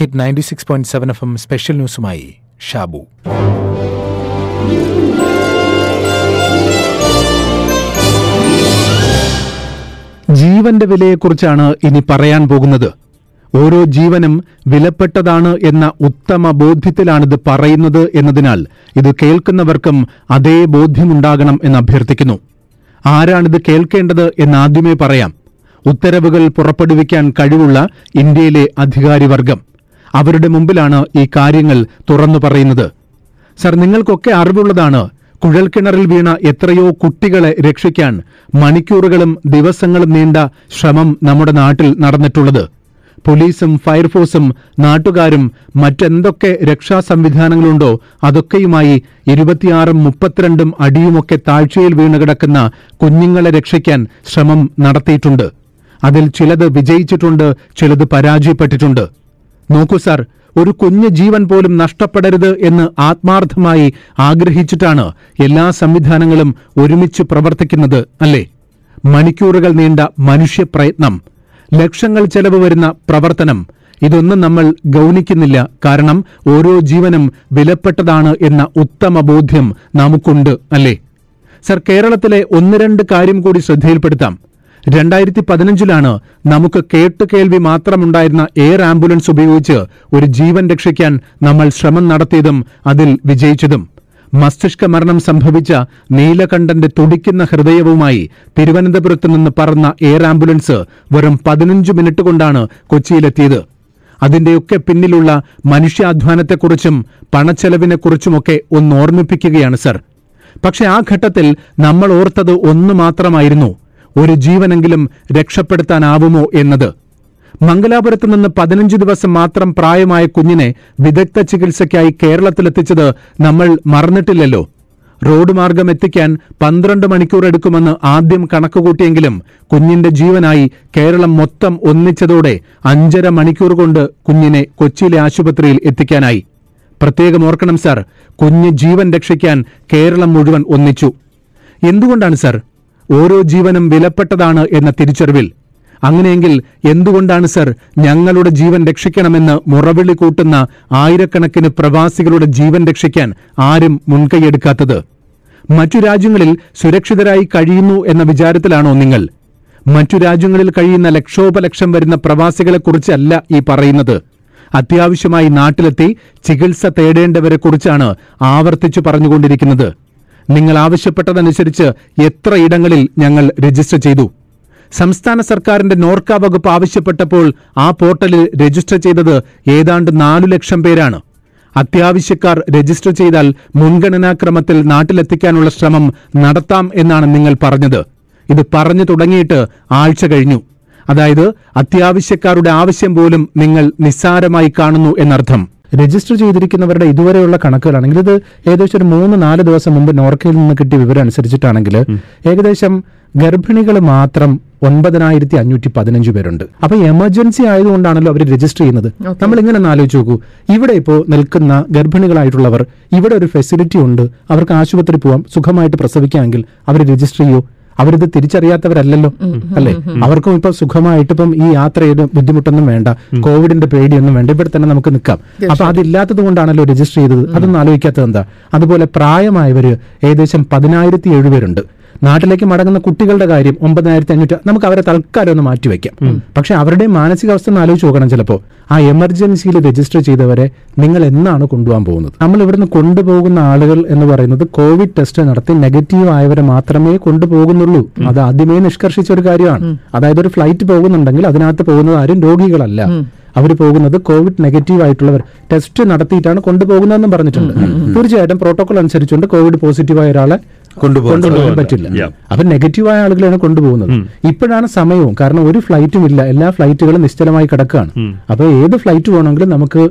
Hit ninety six point seven FM M special ന്യൂസുമായി ഷാബു. ജീവന്റെ വിലയെക്കുറിച്ചാണ് ഇനി പറയാൻ പോകുന്നത്. ഓരോ ജീവനും വിലപ്പെട്ടതാണ് എന്ന ഉത്തമ ബോധ്യത്തിലാണിത് പറയുന്നത് എന്നതിനാൽ ഇത് കേൾക്കുന്നവർക്കും അതേ ബോധ്യമുണ്ടാകണം എന്ന് അഭ്യർത്ഥിക്കുന്നു. ആരാണിത് കേൾക്കേണ്ടത് എന്നാദ്യമേ പറയാം. ഉത്തരവുകൾ പുറപ്പെടുവിക്കാൻ കഴിവുള്ള ഇന്ത്യയിലെ അധികാരിവർഗം. അവരുടെ മുമ്പിലാണ് ഈ കാര്യങ്ങൾ തുറന്നു പറയുന്നത്. സർ നിങ്ങൾക്കൊക്കെ അറിവുള്ളതാണ് കുഴൽക്കിണറിൽ വീണ എത്രയോ കുട്ടികളെ രക്ഷിക്കാൻ മണിക്കൂറുകളും ദിവസങ്ങളും നീണ്ട ശ്രമം നമ്മുടെ നാട്ടിൽ നടന്നിട്ടുള്ളത്. പോലീസും ഫയർഫോഴ്സും നാട്ടുകാരും മറ്റെന്തൊക്കെ രക്ഷാ സംവിധാനങ്ങളുണ്ടോ അതൊക്കെയുമായി ഇരുപത്തിയാറും മുപ്പത്തിരണ്ടും അടിയുമൊക്കെ താഴ്ചയിൽ വീണുകിടക്കുന്ന കുഞ്ഞുങ്ങളെ രക്ഷിക്കാൻ ശ്രമം നടത്തിയിട്ടുണ്ട്. അതിൽ ചിലത് വിജയിച്ചിട്ടുണ്ട് ചിലത് പരാജയപ്പെട്ടിട്ടുണ്ട്. നോക്കൂ സാർ ഒരു കുഞ്ഞ് ജീവൻ പോലും നഷ്ടപ്പെടരുത് എന്ന് ആത്മാർത്ഥമായി ആഗ്രഹിച്ചിട്ടാണ് എല്ലാ സംവിധാനങ്ങളും ഒരുമിച്ച് പ്രവർത്തിക്കുന്നത് അല്ലേ? മണിക്കൂറുകൾ നീണ്ട മനുഷ്യപ്രയത്നം ലക്ഷങ്ങൾ ചെലവ് വരുന്ന പ്രവർത്തനം ഇതൊന്നും നമ്മൾ ഗൗനിക്കുന്നില്ല. കാരണം ഓരോ ജീവനും വിലപ്പെട്ടതാണ് എന്ന ഉത്തമ ബോധ്യം നമുക്കുണ്ട് അല്ലേ? സർ കേരളത്തിലെ ഒന്ന് രണ്ട് കാര്യം കൂടി ശ്രദ്ധയിൽപ്പെടുത്താം. രണ്ടായിരത്തി പതിനഞ്ചിലാണ് നമുക്ക് കേട്ടുകേൾവി മാത്രമുണ്ടായിരുന്ന എയർ ആംബുലൻസ് ഉപയോഗിച്ച് ഒരു ജീവൻ രക്ഷിക്കാൻ നമ്മൾ ശ്രമം നടത്തിയതും അതിൽ വിജയിച്ചതും. മസ്തിഷ്ക മരണം സംഭവിച്ച നീലകണ്ഠന്റെ തുടിക്കുന്ന ഹൃദയവുമായി തിരുവനന്തപുരത്ത് നിന്ന് പറന്ന എയർ ആംബുലൻസ് വെറും പതിനഞ്ച് മിനിറ്റ് കൊണ്ടാണ് കൊച്ചിയിലെത്തിയത്. അതിന്റെയൊക്കെ പിന്നിലുള്ള മനുഷ്യാധ്വാനത്തെക്കുറിച്ചും പണച്ചെലവിനെക്കുറിച്ചുമൊക്കെ ഒന്ന് ഓർമ്മിപ്പിക്കുകയാണ് സർ. പക്ഷെ ആ ഘട്ടത്തിൽ നമ്മൾ ഓർത്തത് ഒന്നു മാത്രമായിരുന്നു. ഒരു ജീവനെങ്കിലും രക്ഷപ്പെടുത്താനാവുമോ എന്നത്? മംഗലാപുരത്ത് നിന്ന് പതിനഞ്ച് ദിവസം മാത്രം പ്രായമായ കുഞ്ഞിനെ വിദഗ്ധ ചികിത്സയ്ക്കായി കേരളത്തിലെത്തിച്ചത് നമ്മൾ മറന്നിട്ടില്ലല്ലോ. റോഡ് മാർഗം എത്തിക്കാൻ പന്ത്രണ്ട് മണിക്കൂർ എടുക്കുമെന്ന് ആദ്യം കണക്കുകൂട്ടിയെങ്കിലും കുഞ്ഞിന്റെ ജീവനായി കേരളം മൊത്തം ഒന്നിച്ചതോടെ അഞ്ചര മണിക്കൂർ കൊണ്ട് കുഞ്ഞിനെ കൊച്ചിയിലെ ആശുപത്രിയിൽ എത്തിക്കാനായി. പ്രത്യേകം ഓർക്കണം സാർ കുഞ്ഞ് ജീവൻ രക്ഷിക്കാൻ കേരളം മുഴുവൻ ഒന്നിച്ചു. എന്തുകൊണ്ടാണ് സാർ? ഓരോ ജീവനും വിലപ്പെട്ടതാണ് എന്ന തിരിച്ചറിവിൽ. അങ്ങനെയെങ്കിൽ എന്തുകൊണ്ടാണ് സർ ഞങ്ങളുടെ ജീവൻ രക്ഷിക്കണമെന്ന് മുറവിളി കൂട്ടുന്ന ആയിരക്കണക്കിന് പ്രവാസികളുടെ ജീവൻ രക്ഷിക്കാൻ ആരും മുൻകൈയെടുക്കാത്തത്? മറ്റു രാജ്യങ്ങളിൽ സുരക്ഷിതരായി കഴിയുന്നു എന്ന വിചാരത്തിലാണോ നിങ്ങൾ? മറ്റു രാജ്യങ്ങളിൽ കഴിയുന്ന ലക്ഷോപലക്ഷം വരുന്ന പ്രവാസികളെക്കുറിച്ചല്ല ഈ പറയുന്നത്. അത്യാവശ്യമായി നാട്ടിലെത്തി ചികിത്സ തേടേണ്ടവരെക്കുറിച്ചാണ് ആവർത്തിച്ചു പറഞ്ഞുകൊണ്ടിരിക്കുന്നത്. നിങ്ങൾ ആവശ്യപ്പെട്ടതനുസരിച്ച് എത്ര ഇടങ്ങളിൽ ഞങ്ങൾ രജിസ്റ്റർ ചെയ്തു. സംസ്ഥാന സർക്കാരിന്റെ നോർക്ക വകുപ്പ് ആവശ്യപ്പെട്ടപ്പോൾ ആ പോർട്ടലിൽ രജിസ്റ്റർ ചെയ്തത് ഏതാണ്ട് നാലു ലക്ഷം പേരാണ്. അത്യാവശ്യക്കാർ രജിസ്റ്റർ ചെയ്താൽ മുൻഗണനാക്രമത്തിൽ നാട്ടിലെത്തിക്കാനുള്ള ശ്രമം നടത്താം എന്നാണ് നിങ്ങൾ പറഞ്ഞത്. ഇത് പറഞ്ഞു തുടങ്ങിയിട്ട് ആഴ്ച കഴിഞ്ഞു. അതായത് അത്യാവശ്യക്കാരുടെ ആവശ്യം പോലും നിങ്ങൾ നിസ്സാരമായി കാണുന്നു എന്നർത്ഥം. രജിസ്റ്റർ ചെയ്തിരിക്കുന്നവരുടെ ഇതുവരെയുള്ള കണക്കുകളാണെങ്കിൽ ഇത് ഏകദേശം ഒരു മൂന്ന് നാല് ദിവസം മുമ്പ് നോർക്കയിൽ നിന്ന് കിട്ടിയ വിവരം അനുസരിച്ചിട്ടാണെങ്കിൽ ഏകദേശം ഗർഭിണികൾ മാത്രം ഒൻപതിനായിരത്തി അഞ്ഞൂറ്റി പതിനഞ്ച് പേരുണ്ട്. അപ്പൊ എമർജൻസി ആയതുകൊണ്ടാണല്ലോ അവർ രജിസ്റ്റർ ചെയ്യുന്നത്. നമ്മൾ ഇങ്ങനെ ഒന്ന് ആലോചിച്ച് നോക്കൂ. ഇവിടെ ഇപ്പോൾ നിൽക്കുന്ന ഗർഭിണികളായിട്ടുള്ളവർ ഇവിടെ ഒരു ഫെസിലിറ്റി ഉണ്ട്. അവർക്ക് ആശുപത്രി പോവാം സുഖമായിട്ട് പ്രസവിക്കാമെങ്കിൽ അവർ രജിസ്റ്റർ ചെയ്യൂ? അവരിത് തിരിച്ചറിയാത്തവരല്ലല്ലോ അല്ലെ? അവർക്കും ഇപ്പൊ സുഖമായിട്ട് ഇപ്പം ഈ യാത്ര ചെയ്ത് ബുദ്ധിമുട്ടൊന്നും വേണ്ട കോവിഡിന്റെ പേടിയൊന്നും വേണ്ട ഇവിടെ തന്നെ നമുക്ക് നിൽക്കാം. അപ്പൊ അതില്ലാത്തത് കൊണ്ടാണല്ലോ രജിസ്റ്റർ ചെയ്തത്. അതൊന്നും ആലോചിക്കാത്തത് എന്താ? അതുപോലെ പ്രായമായവര് ഏകദേശം പതിനായിരത്തി ഏഴുപേരുണ്ട് നാട്ടിലേക്ക് മടങ്ങുന്ന കുട്ടികളുടെ കാര്യം ഒമ്പതിനായിരത്തി അഞ്ഞൂറ്റി നമുക്ക് അവരെ തൽക്കാലം ഒന്ന് മാറ്റിവെക്കാം പക്ഷെ അവരുടെ മാനസികാവസ്ഥ ഒന്ന് ആലോചിച്ച് നോക്കണം ചിലപ്പോൾ ആ എമർജൻസിയിൽ രജിസ്റ്റർ ചെയ്തവരെ നിങ്ങൾ എന്നാണ് കൊണ്ടുപോകാൻ പോകുന്നത്? നമ്മൾ ഇവിടുന്ന് കൊണ്ടുപോകുന്ന ആളുകൾ എന്ന് പറയുന്നത് കോവിഡ് ടെസ്റ്റ് നടത്തി നെഗറ്റീവ് ആയവരെ മാത്രമേ കൊണ്ടുപോകുന്നുള്ളൂ. അത് ആദ്യമേ നിഷ്കർഷിച്ച ഒരു കാര്യമാണ്. അതായത് ഒരു ഫ്ലൈറ്റ് പോകുന്നുണ്ടെങ്കിൽ അതിനകത്ത് പോകുന്നത് ആരും രോഗികളല്ല. അവർ പോകുന്നത് കോവിഡ് നെഗറ്റീവ് ആയിട്ടുള്ളവർ. ടെസ്റ്റ് നടത്തിയിട്ടാണ് കൊണ്ടുപോകുന്നതെന്നും പറഞ്ഞിട്ടുണ്ട്. തീർച്ചയായിട്ടും പ്രോട്ടോകോൾ അനുസരിച്ചുകൊണ്ട് കോവിഡ് പോസിറ്റീവായ ഒരാളെ കൊണ്ടുപോകാൻ പറ്റില്ല. അപ്പൊ നെഗറ്റീവായ ആളുകളെയാണ് കൊണ്ടുപോകുന്നത്. ഇപ്പോഴാണ് സമയവും കാരണം ഒരു ഫ്ലൈറ്റും ഇല്ല. എല്ലാ ഫ്ലൈറ്റുകളും നിശ്ചലമായി കിടക്കുകയാണ്. അപ്പൊ ഏത് ഫ്ലൈറ്റ് വേണമെങ്കിലും നമുക്ക്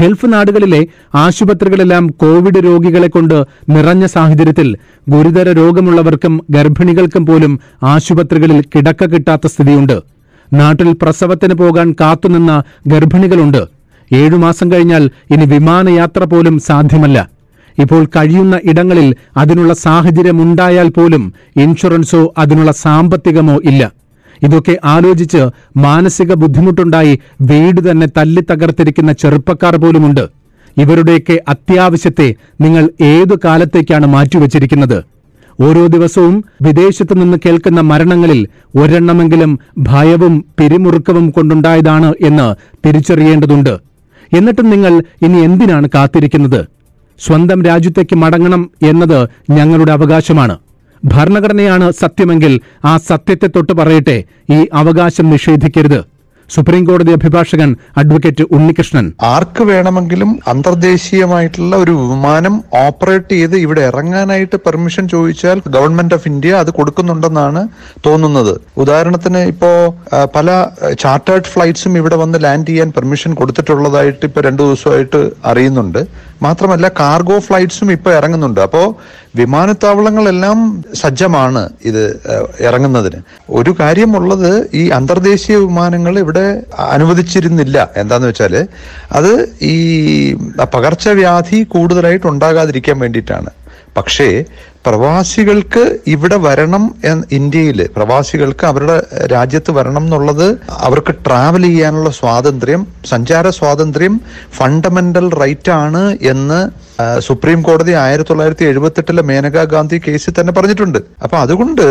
ഗൾഫ് നാടുകളിലെ ആശുപത്രികളെല്ലാം കോവിഡ് രോഗികളെ കൊണ്ട് നിറഞ്ഞ സാഹചര്യത്തിൽ ഗുരുതര രോഗമുള്ളവർക്കും ഗർഭിണികൾക്കും പോലും ആശുപത്രികളിൽ കിടക്ക കിട്ടാത്ത സ്ഥിതിയുണ്ട്. നാട്ടിൽ പ്രസവത്തിന് പോകാൻ കാത്തുനിന്ന ഗർഭിണികളുണ്ട്. ഏഴുമാസം കഴിഞ്ഞാൽ ഇനി വിമാനയാത്ര പോലും സാധ്യമല്ല. ഇപ്പോൾ കഴിയുന്ന ഇടങ്ങളിൽ അതിനുള്ള സാഹചര്യമുണ്ടായാൽ പോലും ഇൻഷുറൻസോ അതിനുള്ള സാമ്പത്തികമോ ഇല്ല. ഇതൊക്കെ ആലോചിച്ച് മാനസിക ബുദ്ധിമുട്ടുണ്ടായി വീട് തന്നെ തല്ലി തകർത്തിരിക്കുന്ന ചെറുപ്പക്കാർ പോലുമുണ്ട്. ഇവരുടെയൊക്കെ അത്യാവശ്യത്തെ നിങ്ങൾ ഏതു കാലത്തേക്കാണ് മാറ്റിവെച്ചിരിക്കുന്നത്? ഓരോ ദിവസവും വിദേശത്തു നിന്ന് കേൾക്കുന്ന മരണങ്ങളിൽ ഒരെണ്ണമെങ്കിലും ഭയവും പിരിമുറുക്കവും കൊണ്ടുണ്ടായതാണ് എന്ന് തിരിച്ചറിയേണ്ടതുണ്ട്. എന്നിട്ടും നിങ്ങൾ ഇനി എന്തിനാണ് കാത്തിരിക്കുന്നത്? സ്വന്തം രാജ്യത്തേക്ക് മടങ്ങണം എന്നത് ഞങ്ങളുടെ അവകാശമാണ്. ഭരണഘടനയാണ് സത്യമെങ്കിൽ ആ സത്യത്തെ തൊട്ട് പറയട്ടെ ഈ അവകാശം നിഷേധിക്കരുത്. സുപ്രീം കോടതി അഭിഭാഷകൻ അഡ്വക്കേറ്റ് ഉണ്ണികൃഷ്ണൻ. ആർക്ക് വേണമെങ്കിലും അന്തർദേശീയമായിട്ടുള്ള ഒരു വിമാനം ഓപ്പറേറ്റ് ചെയ്ത് ഇവിടെ ഇറങ്ങാനായിട്ട് പെർമിഷൻ ചോദിച്ചാൽ ഗവൺമെന്റ് ഓഫ് ഇന്ത്യ അത് കൊടുക്കുന്നുണ്ടെന്നാണ് തോന്നുന്നത്. ഉദാഹരണത്തിന് ഇപ്പോ പല ചാർട്ടേഡ് ഫ്ലൈറ്റ്സും ഇവിടെ വന്ന് ലാൻഡ് ചെയ്യാൻ പെർമിഷൻ കൊടുത്തിട്ടുള്ളതായിട്ട് ഇപ്പൊ രണ്ടു ദിവസമായിട്ട് അറിയുന്നുണ്ട്. മാത്രമല്ല കാർഗോ ഫ്ലൈറ്റ്സും ഇപ്പോൾ ഇറങ്ങുന്നുണ്ട്. അപ്പോ വിമാനത്താവളങ്ങളെല്ലാം സജ്ജമാണ് ഇത് ഇറങ്ങുന്നതിന്. ഒരു കാര്യമുള്ളത് ഈ അന്തർദേശീയ വിമാനങ്ങൾ ഇവിടെ അനുവദിച്ചിരുന്നില്ല. എന്താന്ന് വെച്ചാൽ അത് ഈ പകർച്ചവ്യാധി കൂടുതലായിട്ട് ഉണ്ടാകാതിരിക്കാൻ വേണ്ടിയിട്ടാണ്. പക്ഷേ പ്രവാസികൾക്ക് ഇവിടെ വരണം ഇന്ത്യയിൽ പ്രവാസികൾക്ക് അവരുടെ രാജ്യത്ത് വരണം എന്നുള്ളത് അവർക്ക് ട്രാവൽ ചെയ്യാനുള്ള സ്വാതന്ത്ര്യം സഞ്ചാര സ്വാതന്ത്ര്യം ഫണ്ടമെന്റൽ റൈറ്റ് ആണ് എന്ന് സുപ്രീം കോടതി ആയിരത്തി തൊള്ളായിരത്തി എഴുപത്തെട്ടിലെ മേനകാ ഗാന്ധി കേസിൽ തന്നെ പറഞ്ഞിട്ടുണ്ട്. അപ്പൊ അതുകൊണ്ട്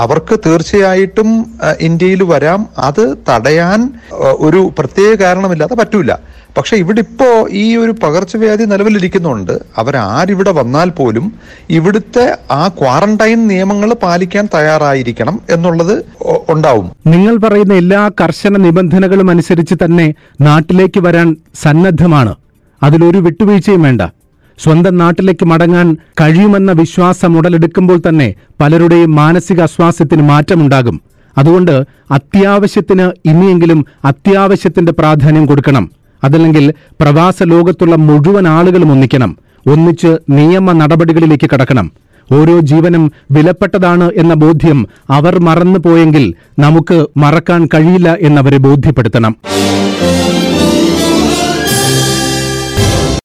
അവർക്ക് തീർച്ചയായിട്ടും ഇന്ത്യയിൽ വരാം. അത് തടയാൻ ഒരു പ്രത്യേക കാരണമില്ലാതെ പറ്റൂല. പക്ഷെ ഇവിടെ ഇപ്പോ ഈ ഒരു പകർച്ചവ്യാധി നിലവിലിരിക്കുന്നുണ്ട്. അവരാരിവിടെ വന്നാൽ പോലും ഇവിടുത്തെ ആ ക്വാറന്റൈൻ നിയമങ്ങൾ പാലിക്കാൻ തയ്യാറായിരിക്കണം എന്നുള്ളത് ഉണ്ടാവും. നിങ്ങൾ പറയുന്ന എല്ലാ കർശന നിബന്ധനകളും അനുസരിച്ച് തന്നെ നാട്ടിലേക്ക് വരാൻ സന്നദ്ധമാണ്. അതിലൊരു വിട്ടുവീഴ്ചയും വേണ്ട. സ്വന്തം നാട്ടിലേക്ക് മടങ്ങാൻ കഴിയുമെന്ന വിശ്വാസം ഉടലെടുക്കുമ്പോൾ തന്നെ പലരുടെയും മാനസിക അസ്വാസ്ഥ്യത്തിന് മാറ്റമുണ്ടാകും. അതുകൊണ്ട് അത്യാവശ്യത്തിന് ഇനിയെങ്കിലും അത്യാവശ്യത്തിന്റെ പ്രാധാന്യം കൊടുക്കണം. അതല്ലെങ്കിൽ പ്രവാസ ലോകത്തുള്ള മുഴുവൻ ആളുകളും ഒന്നിക്കണം. ഒന്നിച്ച് നിയമ നടപടികളിലേക്ക് കടക്കണം. ഓരോ ജീവനും വിലപ്പെട്ടതാണ് എന്ന ബോധ്യം അവർ മറന്നു പോയെങ്കിൽ നമുക്ക് മറക്കാൻ കഴിയില്ല എന്നവരെ ബോധ്യപ്പെടുത്തണം.